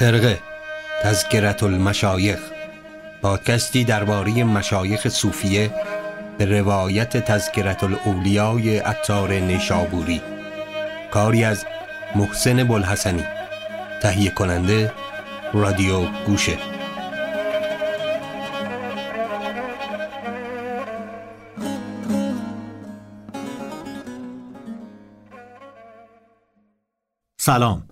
خرقه تذکرت المشایخ پادکستی درباره مشایخ صوفیه به روایت تذکرت الاولیای عطار نیشابوری. کاری از محسن بلحسنی. تهیه کننده رادیو گوشه. سلام.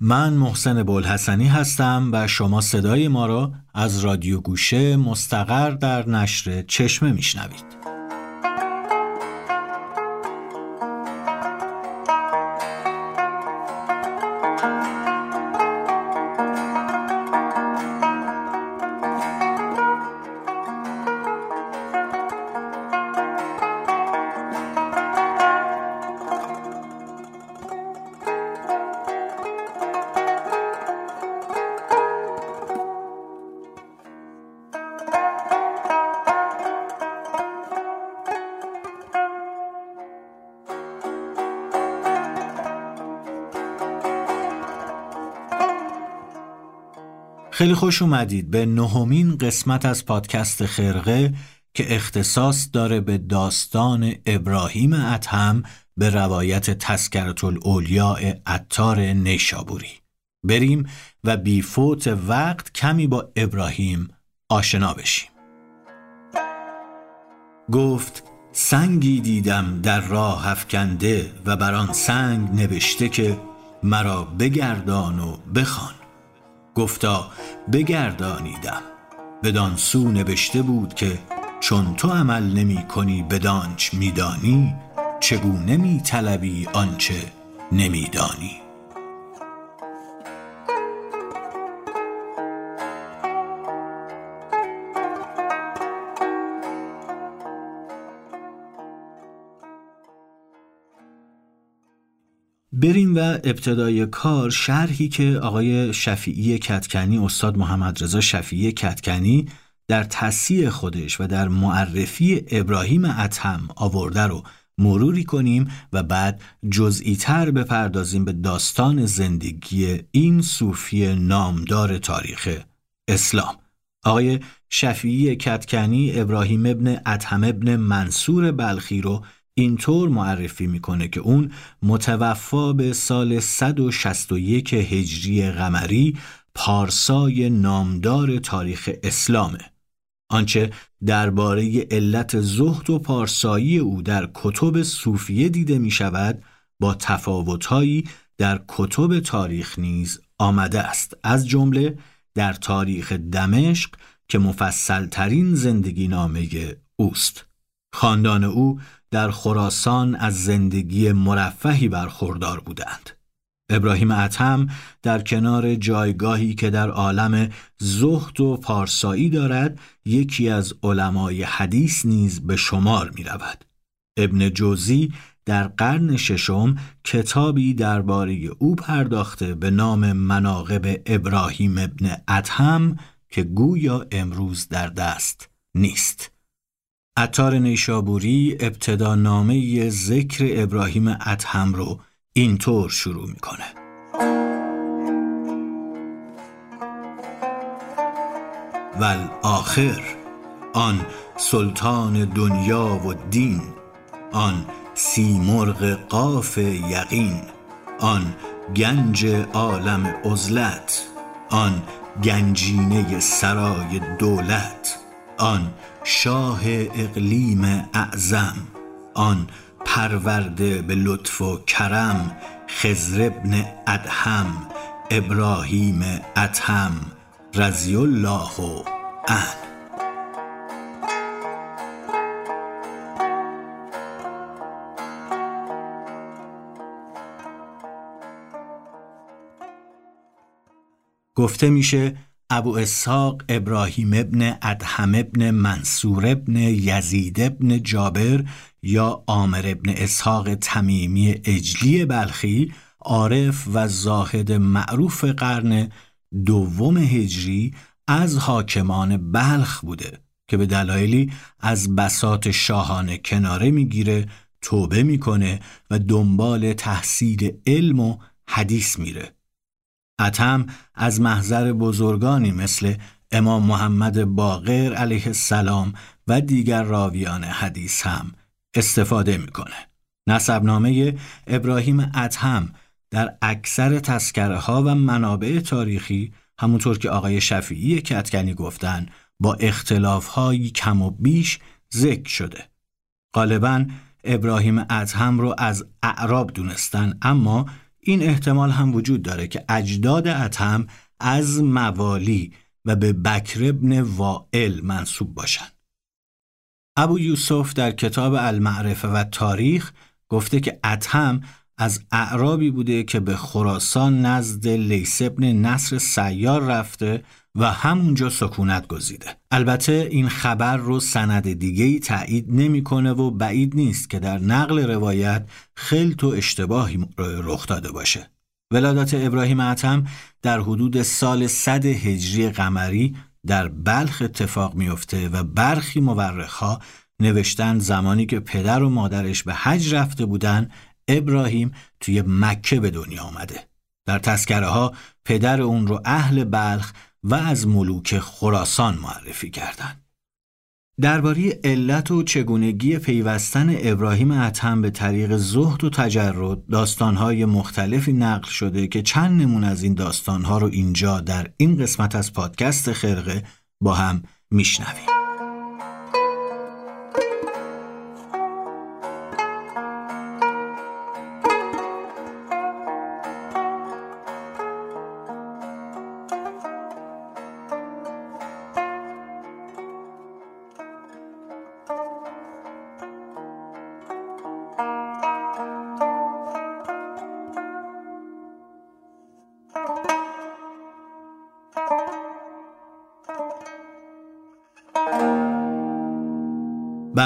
من محسن بلحسنی هستم و شما صدای ما را از رادیو گوشه مستقر در نشر چشمه میشنوید. خیلی خوش اومدید. به نهمین قسمت از پادکست خرقه که اختصاص داره به داستان ابراهیم اتهم به روایت تسکرت الاولیاء عطار نیشابوری. بریم و بی فوت وقت کمی با ابراهیم آشنا بشیم. گفت سنگی دیدم در راه افکنده و بر آن سنگ نوشته که مرا بگردان و بخوان. گفتا بگردانیدم. بدان سو نوشته بود که چون تو عمل نمی کنی بدانچ میدانی چگونه می طلبی آنچه نمیدانی بریم و ابتدای کار شرحی که آقای شفیعی کتکنی استاد محمد رضا شفیعی کتکنی در تصیح خودش و در معرفی ابراهیم اتهم آورده رو مروری کنیم و بعد جزئی تر بپردازیم به داستان زندگی این صوفی نامدار تاریخ اسلام. آقای شفیعی کتکنی ابراهیم ابن اتهم ابن منصور بلخی رو اینطور معرفی می‌کنه که اون متوفا به سال 161 هجری قمری پارسای نامدار تاریخ اسلامه. آنچه درباره علت زهد و پارسایی او در کتب صوفیه دیده می شود با تفاوتهایی در کتب تاریخ نیز آمده است. از جمله در تاریخ دمشق که مفصل ترین زندگی نامه اوست. خاندان او در خراسان از زندگی مرفهی برخوردار بودند. ابراهیم اتم در کنار جایگاهی که در عالم زهد و پارسایی دارد یکی از علمای حدیث نیز به شمار می رود. ابن جوزی در قرن ششم کتابی درباره او پرداخته به نام مناقب ابراهیم ابن اتهم که گویا امروز در دست نیست. عطار نیشابوری ابتدا نامه ذکر ابراهیم ادهم رو اینطور شروع می‌کنه. ول آخر آن سلطان دنیا و دین آن سیمرغ قاف یقین آن گنج عالم عزلت آن گنجینه سرای دولت آن شاه اقلیم اعظم آن پرورده به لطف و کرم خزر ابن ادهم ابراهیم ادهم رضی الله عنه. گفته میشه ابو اسحاق ابراهیم ابن ادهم ابن منصور ابن یزید ابن جابر یا عامر ابن اسحاق تمیمی اجلی بلخی عارف و زاهد معروف قرن دوم هجری از حاکمان بلخ بوده که به دلایلی از بسات شاهانه کناره می‌گیره توبه می‌کنه و دنبال تحصیل علم و حدیث میره. اتم از محضر بزرگانی مثل امام محمد باقر علیه السلام و دیگر راویان حدیث هم استفاده می‌کنه. نسبنامه ابراهیم اتهم در اکثر تسکره ها و منابع تاریخی همونطور که آقای شفیعی کتکنی گفتن با اختلاف های کم و بیش ذکر شده. غالبا ابراهیم ادهم رو از اعراب دونستن اما این احتمال هم وجود داره که اجداد ادهم از موالی و به بکر ابن وائل منصوب باشند. ابو یوسف در کتاب المعرفه و تاریخ گفته که ادهم از اعرابی بوده که به خراسان نزد لیس ابن نصر سیار رفته و همونجا سکونت گزیده. البته این خبر رو سند دیگه ای تایید نمی‌کنه و بعید نیست که در نقل روایت خلط و اشتباهی رخ داده باشه. ولادت ابراهیم عتم در حدود سال 100 هجری قمری در بلخ اتفاق میفته و برخی مورخها نوشتن زمانی که پدر و مادرش به حج رفته بودن ابراهیم توی مکه به دنیا آمده. در تذکره ها پدر اون رو اهل بلخ و از ملوک خراسان معرفی کردند. درباره علت و چگونگی پیوستن ابراهیم اتهم به طریق زهد و تجرد داستانهای مختلفی نقل شده که چند نمون از این داستانها رو اینجا در این قسمت از پادکست خرقه با هم میشنویم.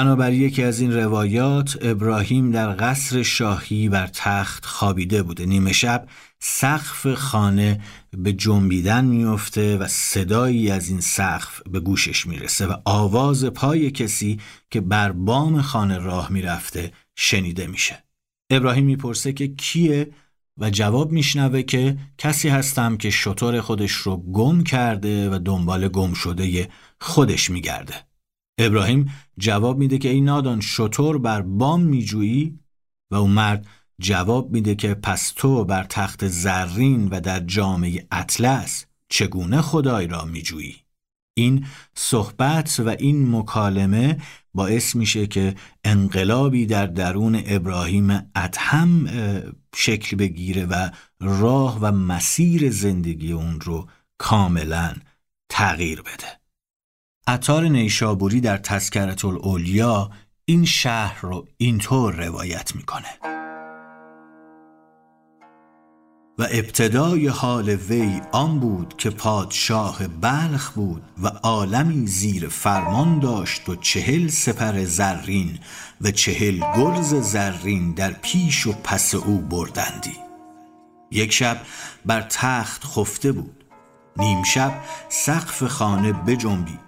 بنابر یکی از این روایات ابراهیم در قصر شاهی بر تخت خوابیده بوده. نیمه شب سقف خانه به جنبیدن میفته و صدایی از این سقف به گوشش می‌رسه و آواز پای کسی که بر بام خانه راه می‌رفته شنیده میشه. ابراهیم می‌پرسه که کیه و جواب میشنوه که کسی هستم که شطور خودش رو گم کرده و دنبال گم شده خودش میگرده. ابراهیم جواب میده که این نادان شطور بر بام میجویی؟ و اون مرد جواب میده که پس تو بر تخت زرین و در جامعه اطلس چگونه خدای را میجویی؟ این صحبت و این مکالمه باعث میشه که انقلابی در درون ابراهیم ادهم شکل بگیره و راه و مسیر زندگی اون رو کاملا تغییر بده. عطار نیشابوری در تذکرت الاولیا این شهر رو اینطور روایت می‌کنه. و ابتدای حال وی آن بود که پادشاه بلخ بود و عالمی زیر فرمان داشت و چهل سپر زرین و چهل گرز زرین در پیش و پس او بردندی. یک شب بر تخت خفته بود. نیم شب سقف خانه بجنبید.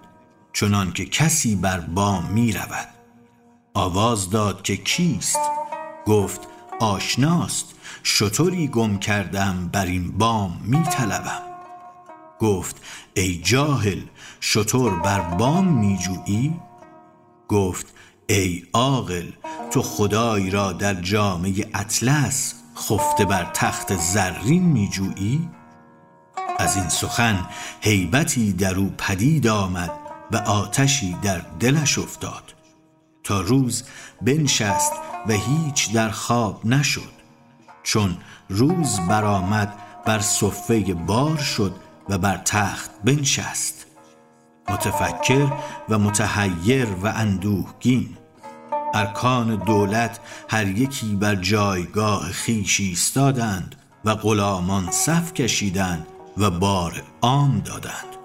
چنان که کسی بر بام می رود آواز داد که کیست؟ گفت آشناست. شطوری گم کردم بر این بام می طلبم گفت ای جاهل شطور بر بام می جویی گفت ای عاقل تو خدای را در جامعه اطلس خفته بر تخت زرین می جویی از این سخن هیبتی در او پدید آمد. و آتشی در دلش افتاد. تا روز بنشست و هیچ در خواب نشد. چون روز برآمد بر صفه بار شد و بر تخت بنشست. متفکر و متحیر و اندوهگین. ارکان دولت هر یکی بر جایگاه خیش ایستادند و غلامان صف کشیدند و بار عام دادند.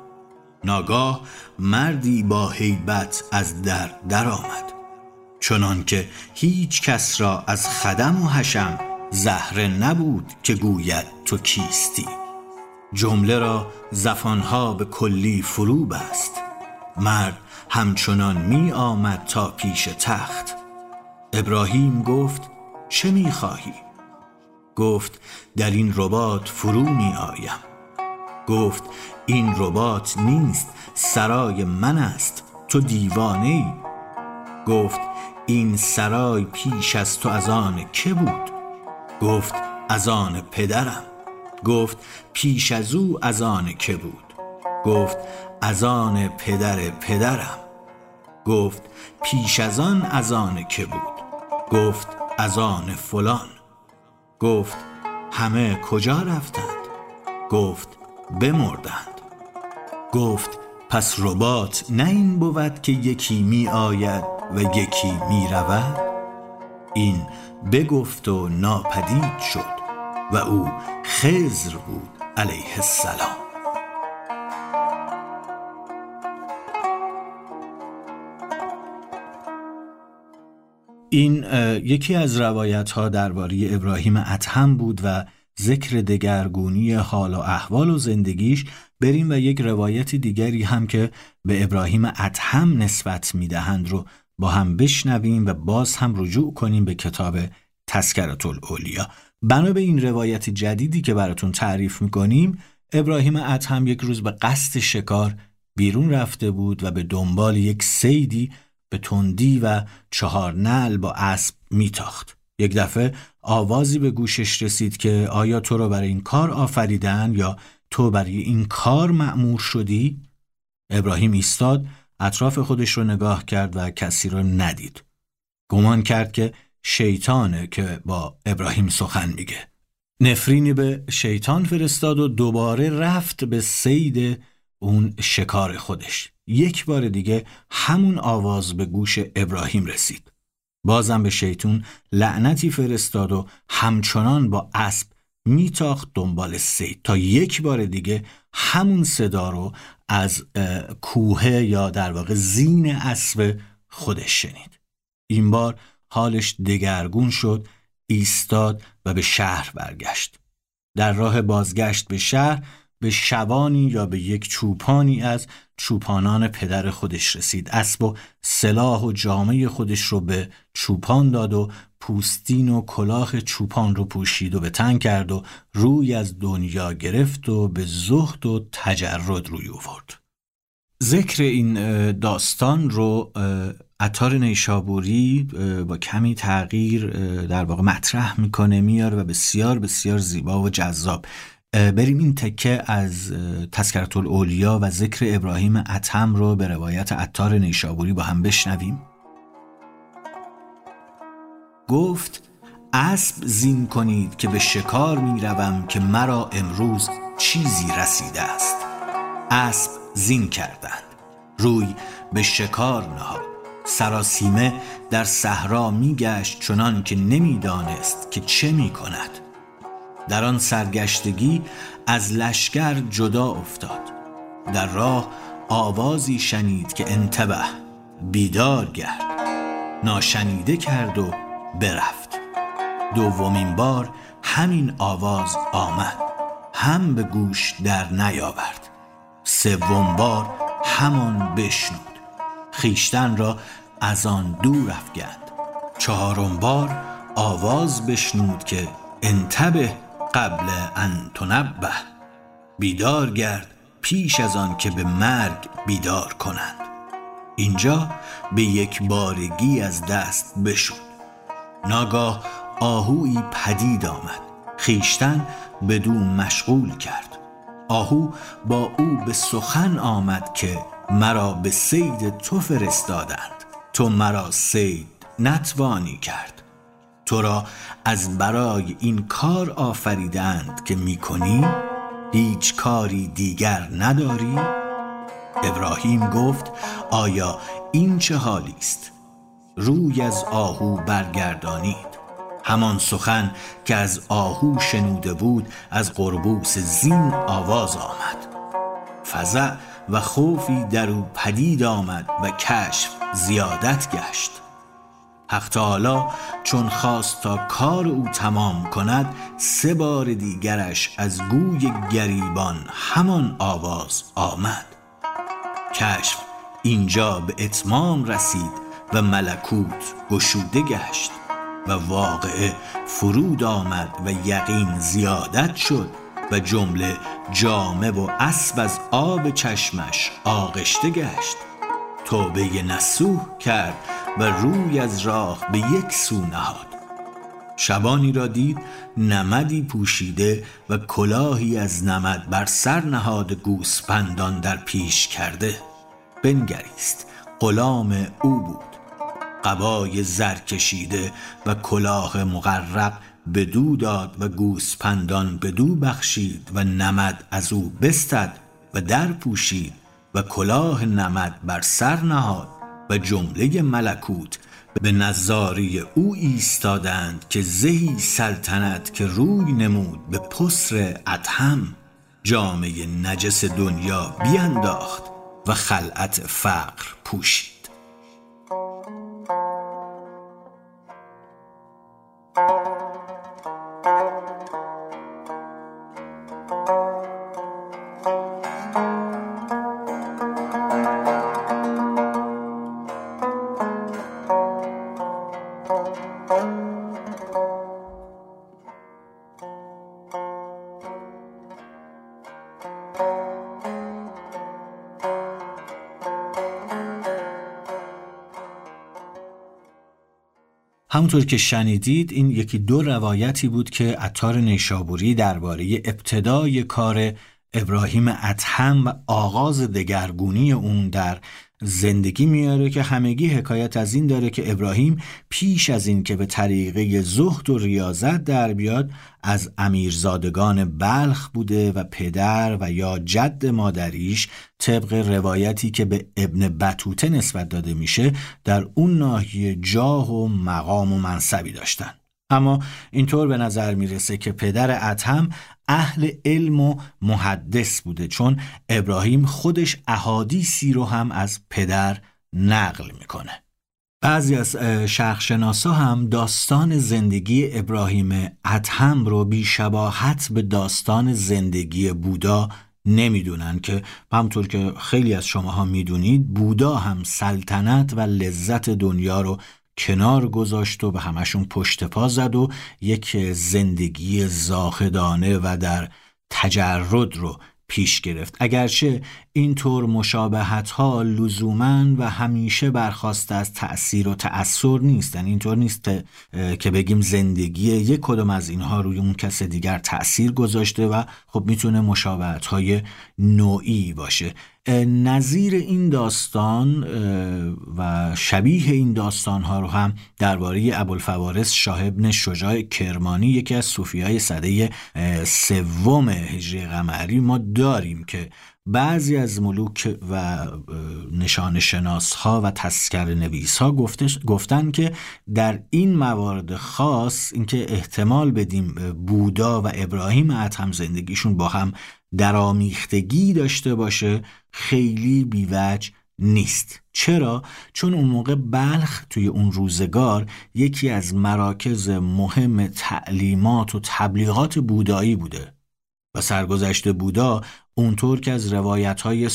ناگاه مردی با هیبت از در درآمد. چنان که هیچ کس را از خدم و حشم زهره نبود که گوید تو کیستی. جمله را زفانها به کلی فرو بست. مرد همچنان می آمد تا پیش تخت. ابراهیم گفت چه می خواهی؟ گفت در این ربات فرو می آیم. گفت این ربات نیست سرای من است تو دیوانه ای. گفت این سرای پیش از تو از آن که بود؟ گفت از آن پدرم. گفت پیش از او از آن که بود؟ گفت از آن پدر پدرم. گفت پیش از آن از آن که بود؟ گفت از آن فلان. گفت همه کجا رفتند؟ گفت بمردند. گفت پس ربات نه این بود که یکی می آید و یکی می رود این بگفت و ناپدید شد و او خزر بود علیه السلام. این یکی از روایت ها درباره ابراهیم ادهم بود و ذکر دگرگونی حال و احوال و زندگیش بریم و یک روایت دیگری هم که به ابراهیم ادهم نسبت می‌دهند رو با هم بشنویم و باز هم رجوع کنیم به کتاب تسکرت الاولیا بنا به این روایت جدیدی که براتون تعریف می‌کنیم ابراهیم ادهم یک روز به قصد شکار بیرون رفته بود و به دنبال یک سیدی به تندی و چهار نل با اسب میتاخت. یک دفعه آوازی به گوشش رسید که آیا تو رو برای این کار آفریدن یا تو برای این کار مأمور شدی؟ ابراهیم ایستاد اطراف خودش رو نگاه کرد و کسی رو ندید. گمان کرد که شیطانه که با ابراهیم سخن میگه. نفرینی به شیطان فرستاد و دوباره رفت به سید اون شکار خودش. یک بار دیگه همون آواز به گوش ابراهیم رسید. بازم به شیطون لعنتی فرستاد و همچنان با اسب میتاخت دنبال سید. تا یک بار دیگه همون صدا رو از کوه یا در واقع زین اسب خودش شنید. این بار حالش دگرگون شد ایستاد و به شهر برگشت. در راه بازگشت به شهر به شبانی یا به یک چوپانی از چوپانان پدر خودش رسید. اسب و سلاح و جامعه خودش رو به چوپان داد و پوستین و کلاه چوپان رو پوشید و به تن کرد و روی از دنیا گرفت و به زهد و تجرد روی آورد. ذکر این داستان رو عطار نیشابوری با کمی تغییر در واقع مطرح می‌کنه میاره و بسیار بسیار زیبا و جذاب. بریم این تکه از تذکرت الاولیا و ذکر ابراهیم اتم رو به روایت عطار نیشابوری با هم بشنویم. گفت اسب زین کنید که به شکار می روم که مرا امروز چیزی رسیده است. اسب زین کردند. روی به شکار نهاد. سراسیمه در صحرا میگشت چنان که نمی‌دانست که چه می کند. در آن سرگشتگی از لشکر جدا افتاد. در راه آوازی شنید که انتبه بیدار گرد ناشنیده کرد و برفت. دومین بار همین آواز آمد هم به گوش در نیاورد. سوم بار همان بشنود. خیشتن را از آن دور افگند. چهارم بار آواز بشنود که انتبه قبل ان تنبه بیدار گرد پیش از آن که به مرگ بیدار کنند. اینجا به یک بارگی از دست بشد ناگاه آهوی پدید آمد. خیشتن بدو مشغول کرد. آهو با او به سخن آمد که مرا به سید تو فرستادند. تو مرا سید نتوانی کرد. تو را از برای این کار آفریدند که می‌کنی هیچ کاری دیگر نداری؟ ابراهیم گفت آیا این چه حالی است؟ روی از آهو برگردانید. همان سخن که از آهو شنوده بود از قربوس زین آواز آمد. فزع و خوفی در او پدید آمد و کشف زیادت گشت. حق تعالی چون خواست تا کار او تمام کند سه بار دیگرش از گوی گریبان همان آواز آمد. کشف اینجا به اتمام رسید و ملکوت گشوده گشت و واقعه فرود آمد و یقین زیادت شد و جمله جامه و اسب از آب چشمش آغشته گشت. توبه نسوح کرد و روی از راه به یک سو نهاد. شبانی را دید نمدی پوشیده و کلاهی از نمد بر سر نهاد گوسپندان در پیش کرده. بنگریست غلام او بود. قبای زر کشیده و کلاه مغرق بدو داد و گوسپندان بدو بخشید و نمد از او بستد و در پوشید و کلاه نمد بر سر نهاد. و جمله ملکوت به نظاری او ایستادند که زهی سلطنت که روی نمود به پسر ادهم جامعه نجس دنیا بینداخت و خلعت فقر پوشید. همونطور که شنیدید این یکی دو روایتی بود که عطار نیشابوری درباره ابتدای کار ابراهیم ادهم و آغاز دگرگونی اون در زندگی میاره که همگی حکایت از این داره که ابراهیم پیش از این که به طریقه زهد و ریاضت در بیاد از امیرزادگان بلخ بوده و پدر و یا جد مادریش طبق روایتی که به ابن بطوته نسبت داده میشه در اون ناحیه جاه و مقام و منصبی داشتن. اما اینطور به نظر می‌رسه که پدر ادهم اهل علم و محدث بوده چون ابراهیم خودش احادیثی رو هم از پدر نقل می‌کنه. بعضی از شرخشناسا هم داستان زندگی ابراهیم ادهم رو بیشباهت به داستان زندگی بودا نمی‌دونن که همطور که خیلی از شماها می‌دونید بودا هم سلطنت و لذت دنیا رو کنار گذاشت و به همشون پشت پا زد و یک زندگی زاهدانه و در تجرد رو پیش گرفت. اگرچه اینطور مشابهت ها لزوما و همیشه برخواسته از تأثیر و تأثیر نیستن اینطور نیست که بگیم زندگی یک کدوم از اینها روی اون کس دیگر تأثیر گذاشته و خب می‌تونه مشابهت های نوعی باشه. نظیر این داستان و شبیه این داستان ها رو هم درباره ابوالفوارس شاه ابن شجاع کرمانی یکی از صوفیای صده سوم هجری قمری ما داریم که بعضی از ملوک و نشان شناس ها و تسکر نویس ها گفتن که در این موارد خاص اینکه احتمال بدیم بودا و ابراهیم ادهم زندگیشون با هم درامیختگی داشته باشه خیلی بیوج نیست چرا؟ چون اون موقع بلخ توی اون روزگار یکی از مراکز مهم تعلیمات و تبلیغات بودایی بوده و سرگذشت بودا اونطور که از روایت های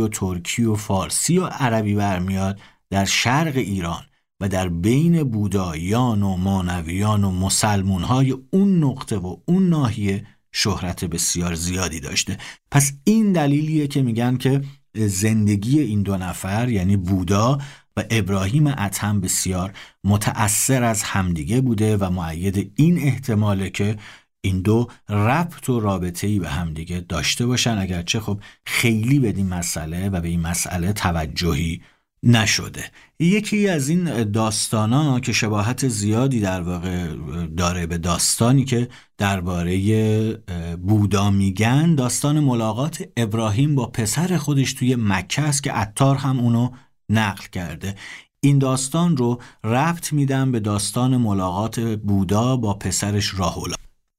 و ترکی و فارسی و عربی برمیاد در شرق ایران و در بین بودایان و مانویان و مسلمون های اون نقطه و اون ناحیه شهرت بسیار زیادی داشته. پس این دلیلیه که میگن که زندگی این دو نفر یعنی بودا و ابراهیم اتم بسیار متأثر از همدیگه بوده و معید این احتماله که این دو ربط و رابطه ای به همدیگه داشته باشن. اگرچه خب خیلی به این مسئله و به این مسئله توجهی نشده. یکی از این داستانا که شباهت زیادی در واقع داره به داستانی که درباره بودا میگن داستان ملاقات ابراهیم با پسر خودش توی مکه است که عطار هم اونو نقل کرده. این داستان رو ربط میدم به داستان ملاقات بودا با پسرش راهولا.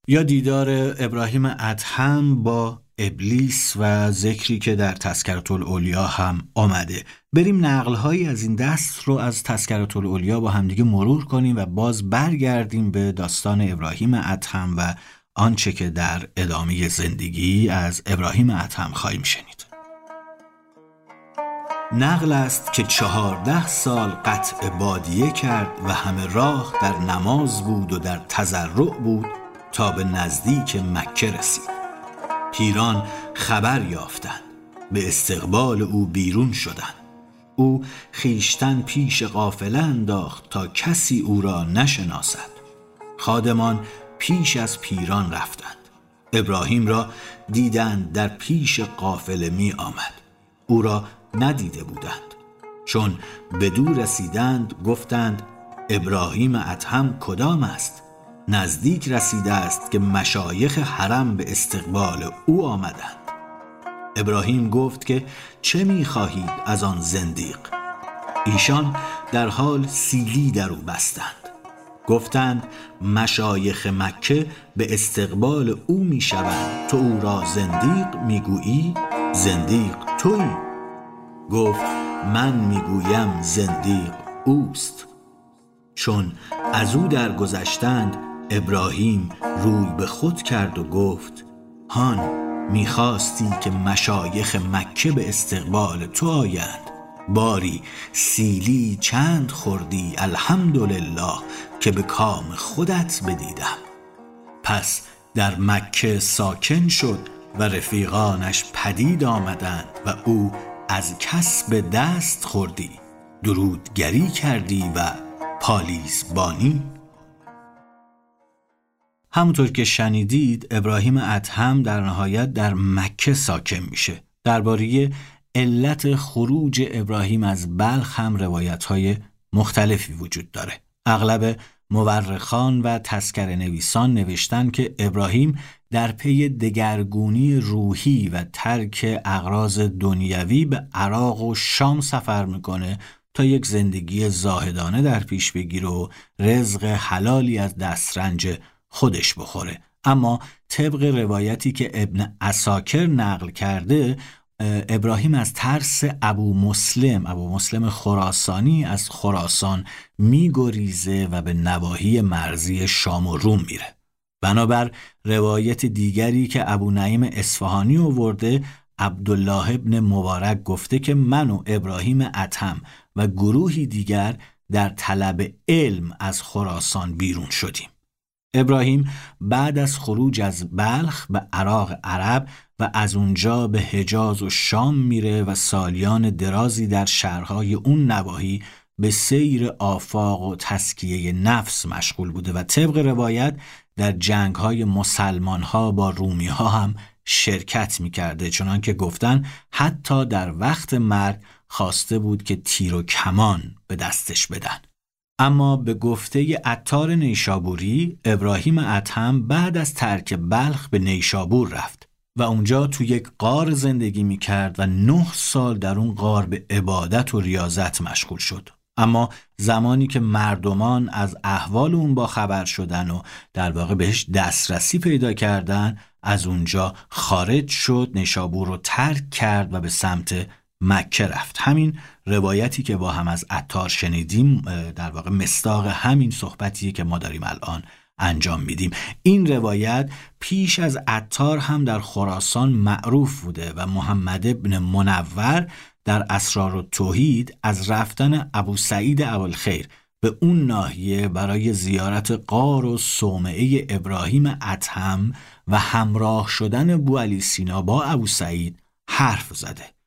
یا دیدار ابراهیم ادهم با ابلیس و ذکری که در تذکرت الاولیا هم آمده. بریم نقلهایی از این دست رو از تذکرت الاولیا با همدیگه مرور کنیم و باز برگردیم به داستان ابراهیم ادهم و آنچه که در ادامه زندگی از ابراهیم ادهم خواهیم شنید. نقل است که چهارده سال قطع بادیه کرد و همه راه در نماز بود و در تزرع بود تا به نزدیک مکه رسید. پیران خبر یافتند. به استقبال او بیرون شدند. او خیشتن پیش قافله انداخت تا کسی او را نشناسد. خادمان پیش از پیران رفتند. ابراهیم را دیدند در پیش قافله می آمد. او را ندیده بودند. چون به دور رسیدند گفتند ابراهیم ادهم کدام است؟ نزدیک رسیده است که مشایخ حرم به استقبال او آمدند. ابراهیم گفت که چه می‌خواهید از آن زندیق؟ ایشان در حال سیلی در او بستند. گفتند مشایخ مکه به استقبال او می‌شوند تو او را زندیق می‌گویی زندیق تویی گفت من می‌گویم زندیق اوست. چون از او درگذشتند ابراهیم روی به خود کرد و گفت هان می‌خواستی که مشایخ مکه به استقبال تو آیند. باری سیلی چند خوردی الحمدلله که به کام خودت بدیدم. پس در مکه ساکن شد و رفیقانش پدید آمدند و او از کسب دست خوردی. درودگری کردی و پالیزبانی همونطور که شنیدید ابراهیم ادهم در نهایت در مکه ساکن میشه. درباره علت خروج ابراهیم از بلخ هم روایت های مختلفی وجود داره. اغلب مورخان و تسکر نویسان نوشتن که ابراهیم در پی دگرگونی روحی و ترک اغراض دنیوی به عراق و شام سفر می‌کنه تا یک زندگی زاهدانه در پیش بگیره و رزق حلالی از دسترنج خودش بخوره. اما طبق روایتی که ابن اساکر نقل کرده ابراهیم از ترس ابو مسلم ابو مسلم خراسانی از خراسان میگریزه و به نواحی مرزی شام و روم میره. بنابر روایت دیگری که ابو نعیم اصفهانی آورده عبدالله ابن مبارک گفته که من و ابراهیم اتم و گروهی دیگر در طلب علم از خراسان بیرون شدیم. ابراهیم بعد از خروج از بلخ به عراق عرب و از اونجا به حجاز و شام میره و سالیان درازی در شهرهای اون نواحی به سیر آفاق و تسکیه نفس مشغول بوده و طبق روایت در جنگ های با رومی ها هم شرکت می‌کرده. چنان که گفتن حتی در وقت مرگ خواسته بود که تیر و کمان به دستش بدن. اما به گفته عطار نیشابوری ابراهیم اتهم بعد از ترک بلخ به نیشابور رفت و اونجا تو یک قار زندگی می کرد و نه سال در اون قار به عبادت و ریاضت مشغول شد. اما زمانی که مردمان از احوال اون با خبر شدن و در واقع بهش دسترسی پیدا کردن از اونجا خارج شد نشابور رو ترک کرد و به سمت مکه رفت. همین روایتی که با هم از عطار شنیدیم در واقع مستاق همین صحبتی که ما داریم الان انجام میدیم. این روایت پیش از عطار هم در خراسان معروف بوده و محمد ابن منور در اسرار و توحید از رفتن ابو سعید خیر به اون ناحیه برای زیارت قار و صومعه ابراهیم اتهم و همراه شدن بو علی سینا با ابو سعید حرف زده.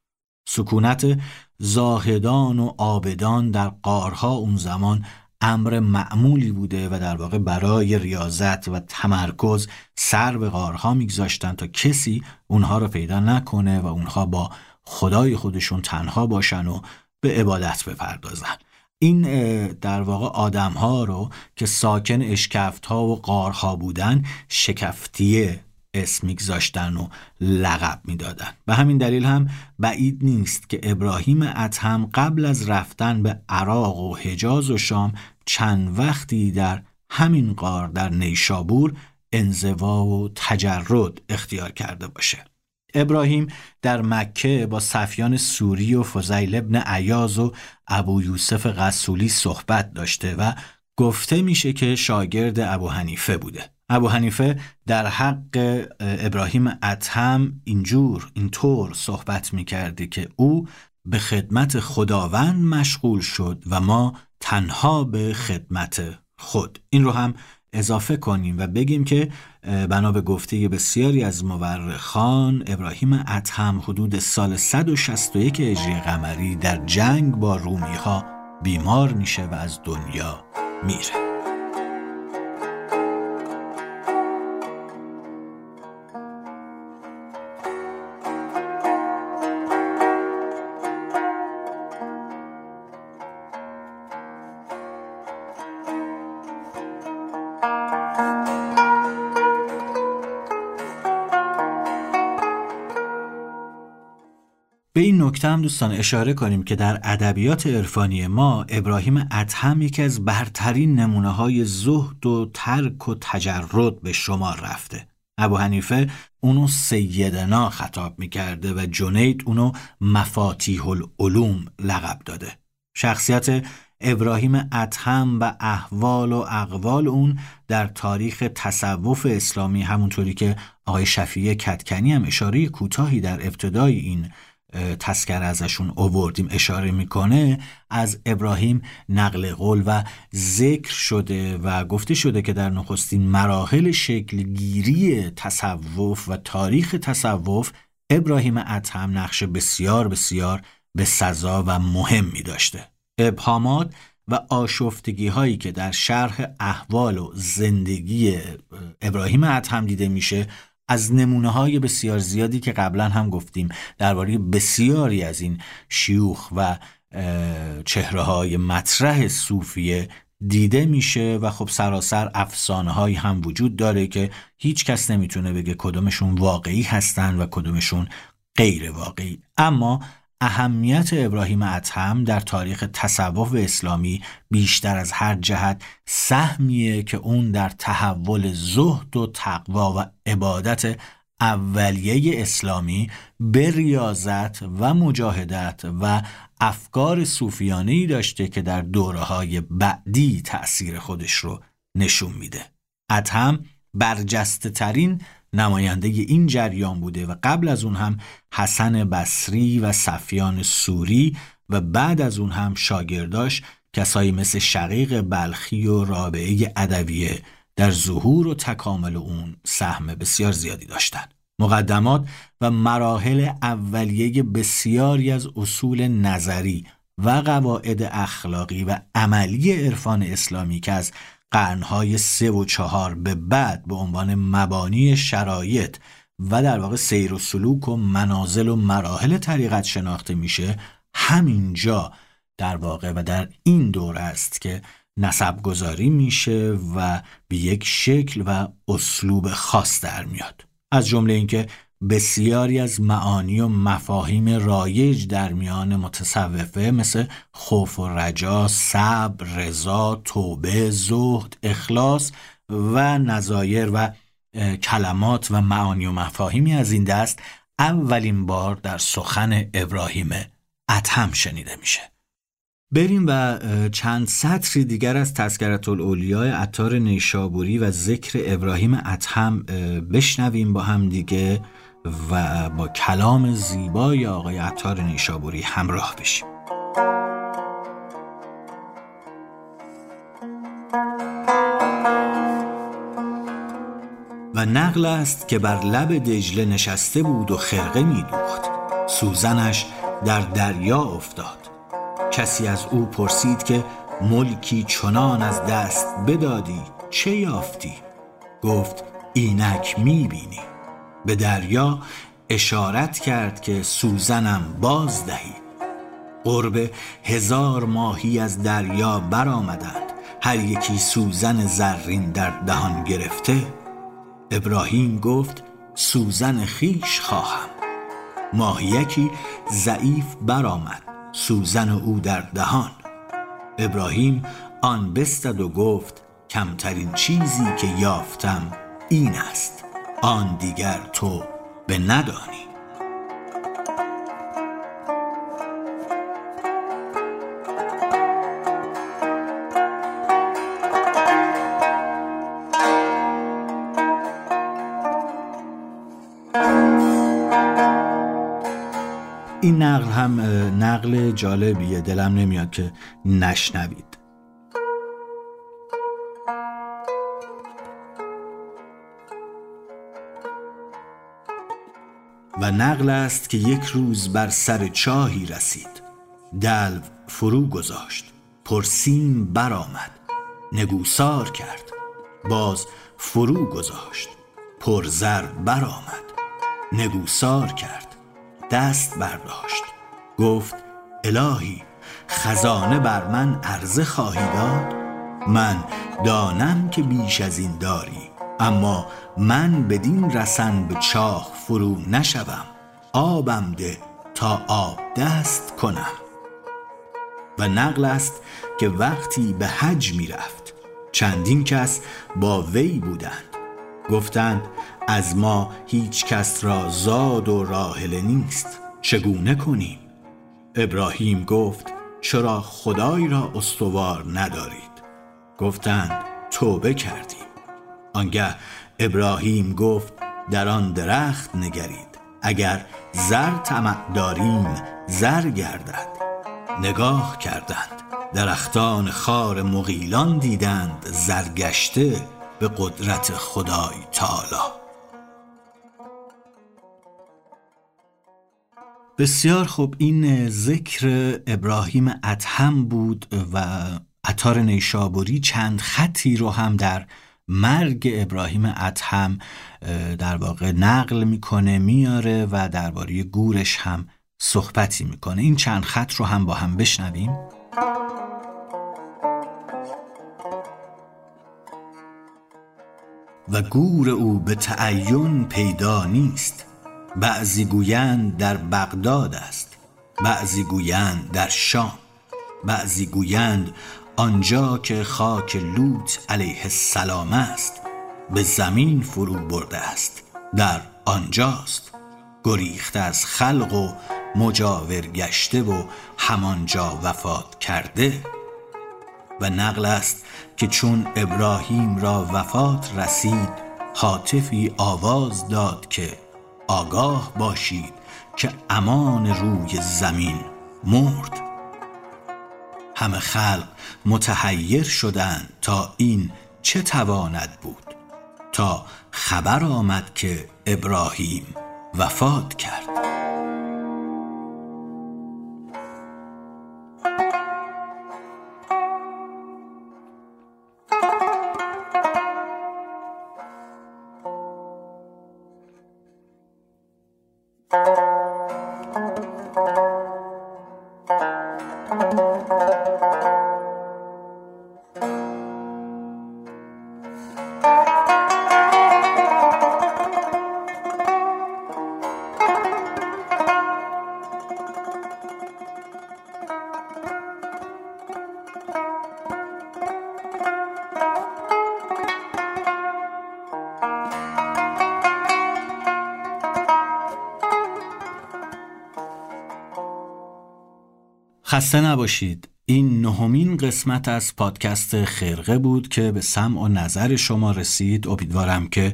سکونت زاهدان و آبدان در قارها اون زمان امر معمولی بوده و در واقع برای ریاضت و تمرکز سر به قارها میگذاشتن تا کسی اونها رو پیدا نکنه و اونها با خدای خودشون تنها باشن و به عبادت بپردازن. این در واقع آدم ها رو که ساکن اشکفت ها و قارها بودن شکفتیه. اسم میگذاشتن و لقب می‌دادن. به همین دلیل هم بعید نیست که ابراهیم اتهم قبل از رفتن به عراق و حجاز و شام چند وقتی در همین قار در نیشابور انزوا و تجرد اختیار کرده باشه. ابراهیم در مکه با صفیان سوری و فضیل ابن عیاز و ابو یوسف قسولی صحبت داشته و گفته میشه که شاگرد ابو حنیفه بوده. ابو حنیفه در حق ابراهیم اتهم اینجور اینطور صحبت می‌کرده که او به خدمت خداوند مشغول شد و ما تنها به خدمت خود. این رو هم اضافه کنیم و بگیم که بنا به گفته بسیاری از مورخان ابراهیم ادهم حدود سال 161 هجری قمری در جنگ با رومی ها بیمار میشه و از دنیا میره. هم دوستان اشاره کنیم که در ادبیات عرفانی ما ابراهیم ادهم یکی از برترین نمونه های زهد و ترک و تجرد به شمار رفته. ابو حنیفه اونو سیدنا خطاب می‌کرده و جنید اونو مفاتیح العلوم لقب داده. شخصیت ابراهیم ادهم و احوال و اقوال اون در تاریخ تصوف اسلامی همونطوری که آقای شفیع کتکنی هم اشاره کوتاهی در ابتدای این تسکر ازشون اووردیم اشاره می‌کنه از ابراهیم نقل قول و ذکر شده و گفته شده که در نخستین مراحل شکلگیری تصوف و تاریخ تصوف ابراهیم ادهم نقش بسیار بسیار به سزا و مهمی داشته. ابهامات و آشفتگی هایی که در شرح احوال و زندگی ابراهیم ادهم دیده میشه از نمونه های بسیار زیادی که قبلا هم گفتیم درباره بسیاری از این شیوخ و چهره های مطرح صوفیه دیده میشه و خب سراسر افسانه هایی هم وجود داره که هیچ کس نمی‌تونه بگه کدومشون واقعی هستن و کدومشون غیر واقعی. اما اهمیت ابراهیم ادهم در تاریخ تصوف اسلامی بیشتر از هر جهت سهمیه که اون در تحول زهد و تقوا و عبادت اولیه اسلامی به ریاضت و مجاهدت و افکار صوفیانه داشته که در دوره های بعدی تأثیر خودش رو نشون میده. ادهم برجسته ترین نماینده این جریان بوده و قبل از اون هم حسن بصری و صفیان سوری و بعد از اون هم شاگرداش کسایی مثل شقیق بلخی و رابعه ادویه در ظهور و تکامل اون سهم بسیار زیادی داشتند. مقدمات و مراحل اولیه بسیاری از اصول نظری و قواعد اخلاقی و عملی عرفان اسلامی که از قرنهای سه و چهار به بعد به عنوان مبانی شرایط و در واقع سیر و سلوک و منازل و مراحل طریقت شناخته میشه همینجا در واقع و در این دور است که نسب گذاری میشه و به یک شکل و اسلوب خاص در میاد. از جمله اینکه بسیاری از معانی و مفاهیم رایج در میان متصوفه مثل خوف و رجا، صبر، رضا، توبه، زهد، اخلاص و نظایر و کلمات و معانی و مفاهیمی از این دست اولین بار در سخن ابراهیم اتهم شنیده میشه. بریم و چند سطری دیگر از تذکرت الاولیاء عطار نیشابوری و ذکر ابراهیم اتهم بشنویم با هم دیگه. و با کلام زیبای آقای عطار نیشابوری همراه بشیم. و نقل است که بر لب دجله نشسته بود و خرقه میدوخت. سوزنش در دریا افتاد. کسی از او پرسید که ملکی چنان از دست بدادی چه یافتی؟ گفت اینک می‌بینی. به دریا اشارت کرد که سوزنم باز دهید قرب هزار ماهی از دریا برآمدند. هر یکی سوزن زرین در دهان گرفته. ابراهیم گفت سوزن خیش خواهم. ماهیکی ضعیف برآمد سوزن او در دهان. ابراهیم آن بستد و گفت کمترین چیزی که یافتم این است. آن دیگر تو به ندانی. این نقل هم نقل جالبیه. دلم نمیاد که نشنوید. نقل است که یک روز بر سر چاهی رسید. دلو فرو گذاشت. پرسیم برآمد. نگوسار کرد. باز فرو گذاشت. پرزر برآمد. نگوسار کرد. دست برداشت. گفت الهی خزانه بر من عرضه خواهی داد؟ من دانم که بیش از این داری. اما من بدین رسن به چاه فرو نشوم آبم ده تا آب دست کنم. و نقل است که وقتی به حج می رفت چندین کس با وی بودند. گفتند از ما هیچ کس را زاد و راهله نیست چگونه کنیم؟ ابراهیم گفت چرا خدای را استوار ندارید؟ گفتند توبه کردیم. آنگه ابراهیم گفت در آن درخت نگرید اگر زر طمع داریم زر گردد. نگاه کردند درختان خار مغیلان دیدند زرگشته به قدرت خدای تعالی. بسیار خوب این ذکر ابراهیم ادهم بود و عطار نیشابوری چند خطی رو هم در مرگ ابراهیم ادهم در واقع نقل می‌کنه میاره و درباره گورش هم صحبتی می‌کنه. این چند خط رو هم با هم بشنویم. و گور او به تعین پیدا نیست. بعضی گویند در بغداد است بعضی گویند در شام بعضی گویند آنجا که خاک لوط علیه السلام است به زمین فرو برده است. در آنجاست گریخته از خلق و مجاور گشته و همانجا وفات کرده. و نقل است که چون ابراهیم را وفات رسید حاطفی آواز داد که آگاه باشید که امان روی زمین مرد. همه خلق متحیر شدند تا این چه تواند بود. تا خبر آمد که ابراهیم وفات کرد. خسته نباشید. این نهمین قسمت از پادکست خرقه بود که به سمع و نظر شما رسید. امیدوارم که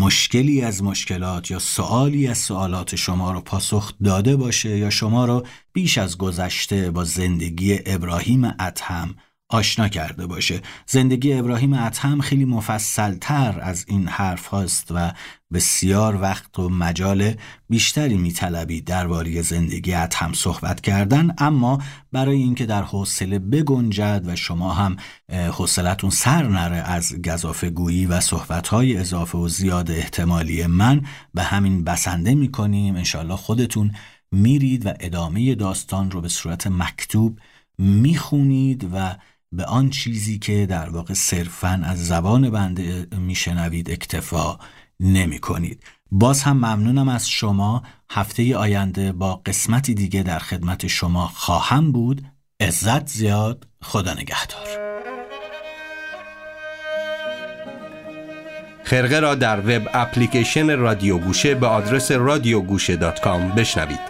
مشکلی از مشکلات یا سوالی از سوالات شما رو پاسخ داده باشه یا شما رو بیش از گذشته با زندگی ابراهیم ادهم آشنا کرده باشه. زندگی ابراهیم ادهم خیلی مفصلتر از این حرف هاست و بسیار وقت و مجال بیشتری میطلبید درباره زندگی ادهم صحبت کردن. اما برای اینکه در حوصله بگنجد و شما هم حوصلتون سر نره از گذافه گویی و صحبت های اضافه و زیاد احتمالی من به همین بسنده می‌کنیم. انشالله خودتون میرید و ادامه داستان رو به صورت مکتوب می‌خونید و به آن چیزی که در واقع صرفا از زبان بنده میشنوید اکتفا نمی کنید. باز هم ممنونم از شما. هفته آینده با قسمتی دیگه در خدمت شما خواهم بود. عزت زیاد. خدا نگهدار. خرقه را در وب اپلیکیشن رادیو گوشه به آدرس رادیوگوشه دات بشنوید.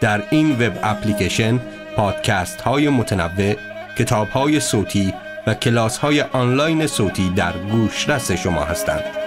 در این وب اپلیکیشن پادکست های متنوع کتاب های صوتی و کلاس های آنلاین صوتی در گوشرس شما هستند.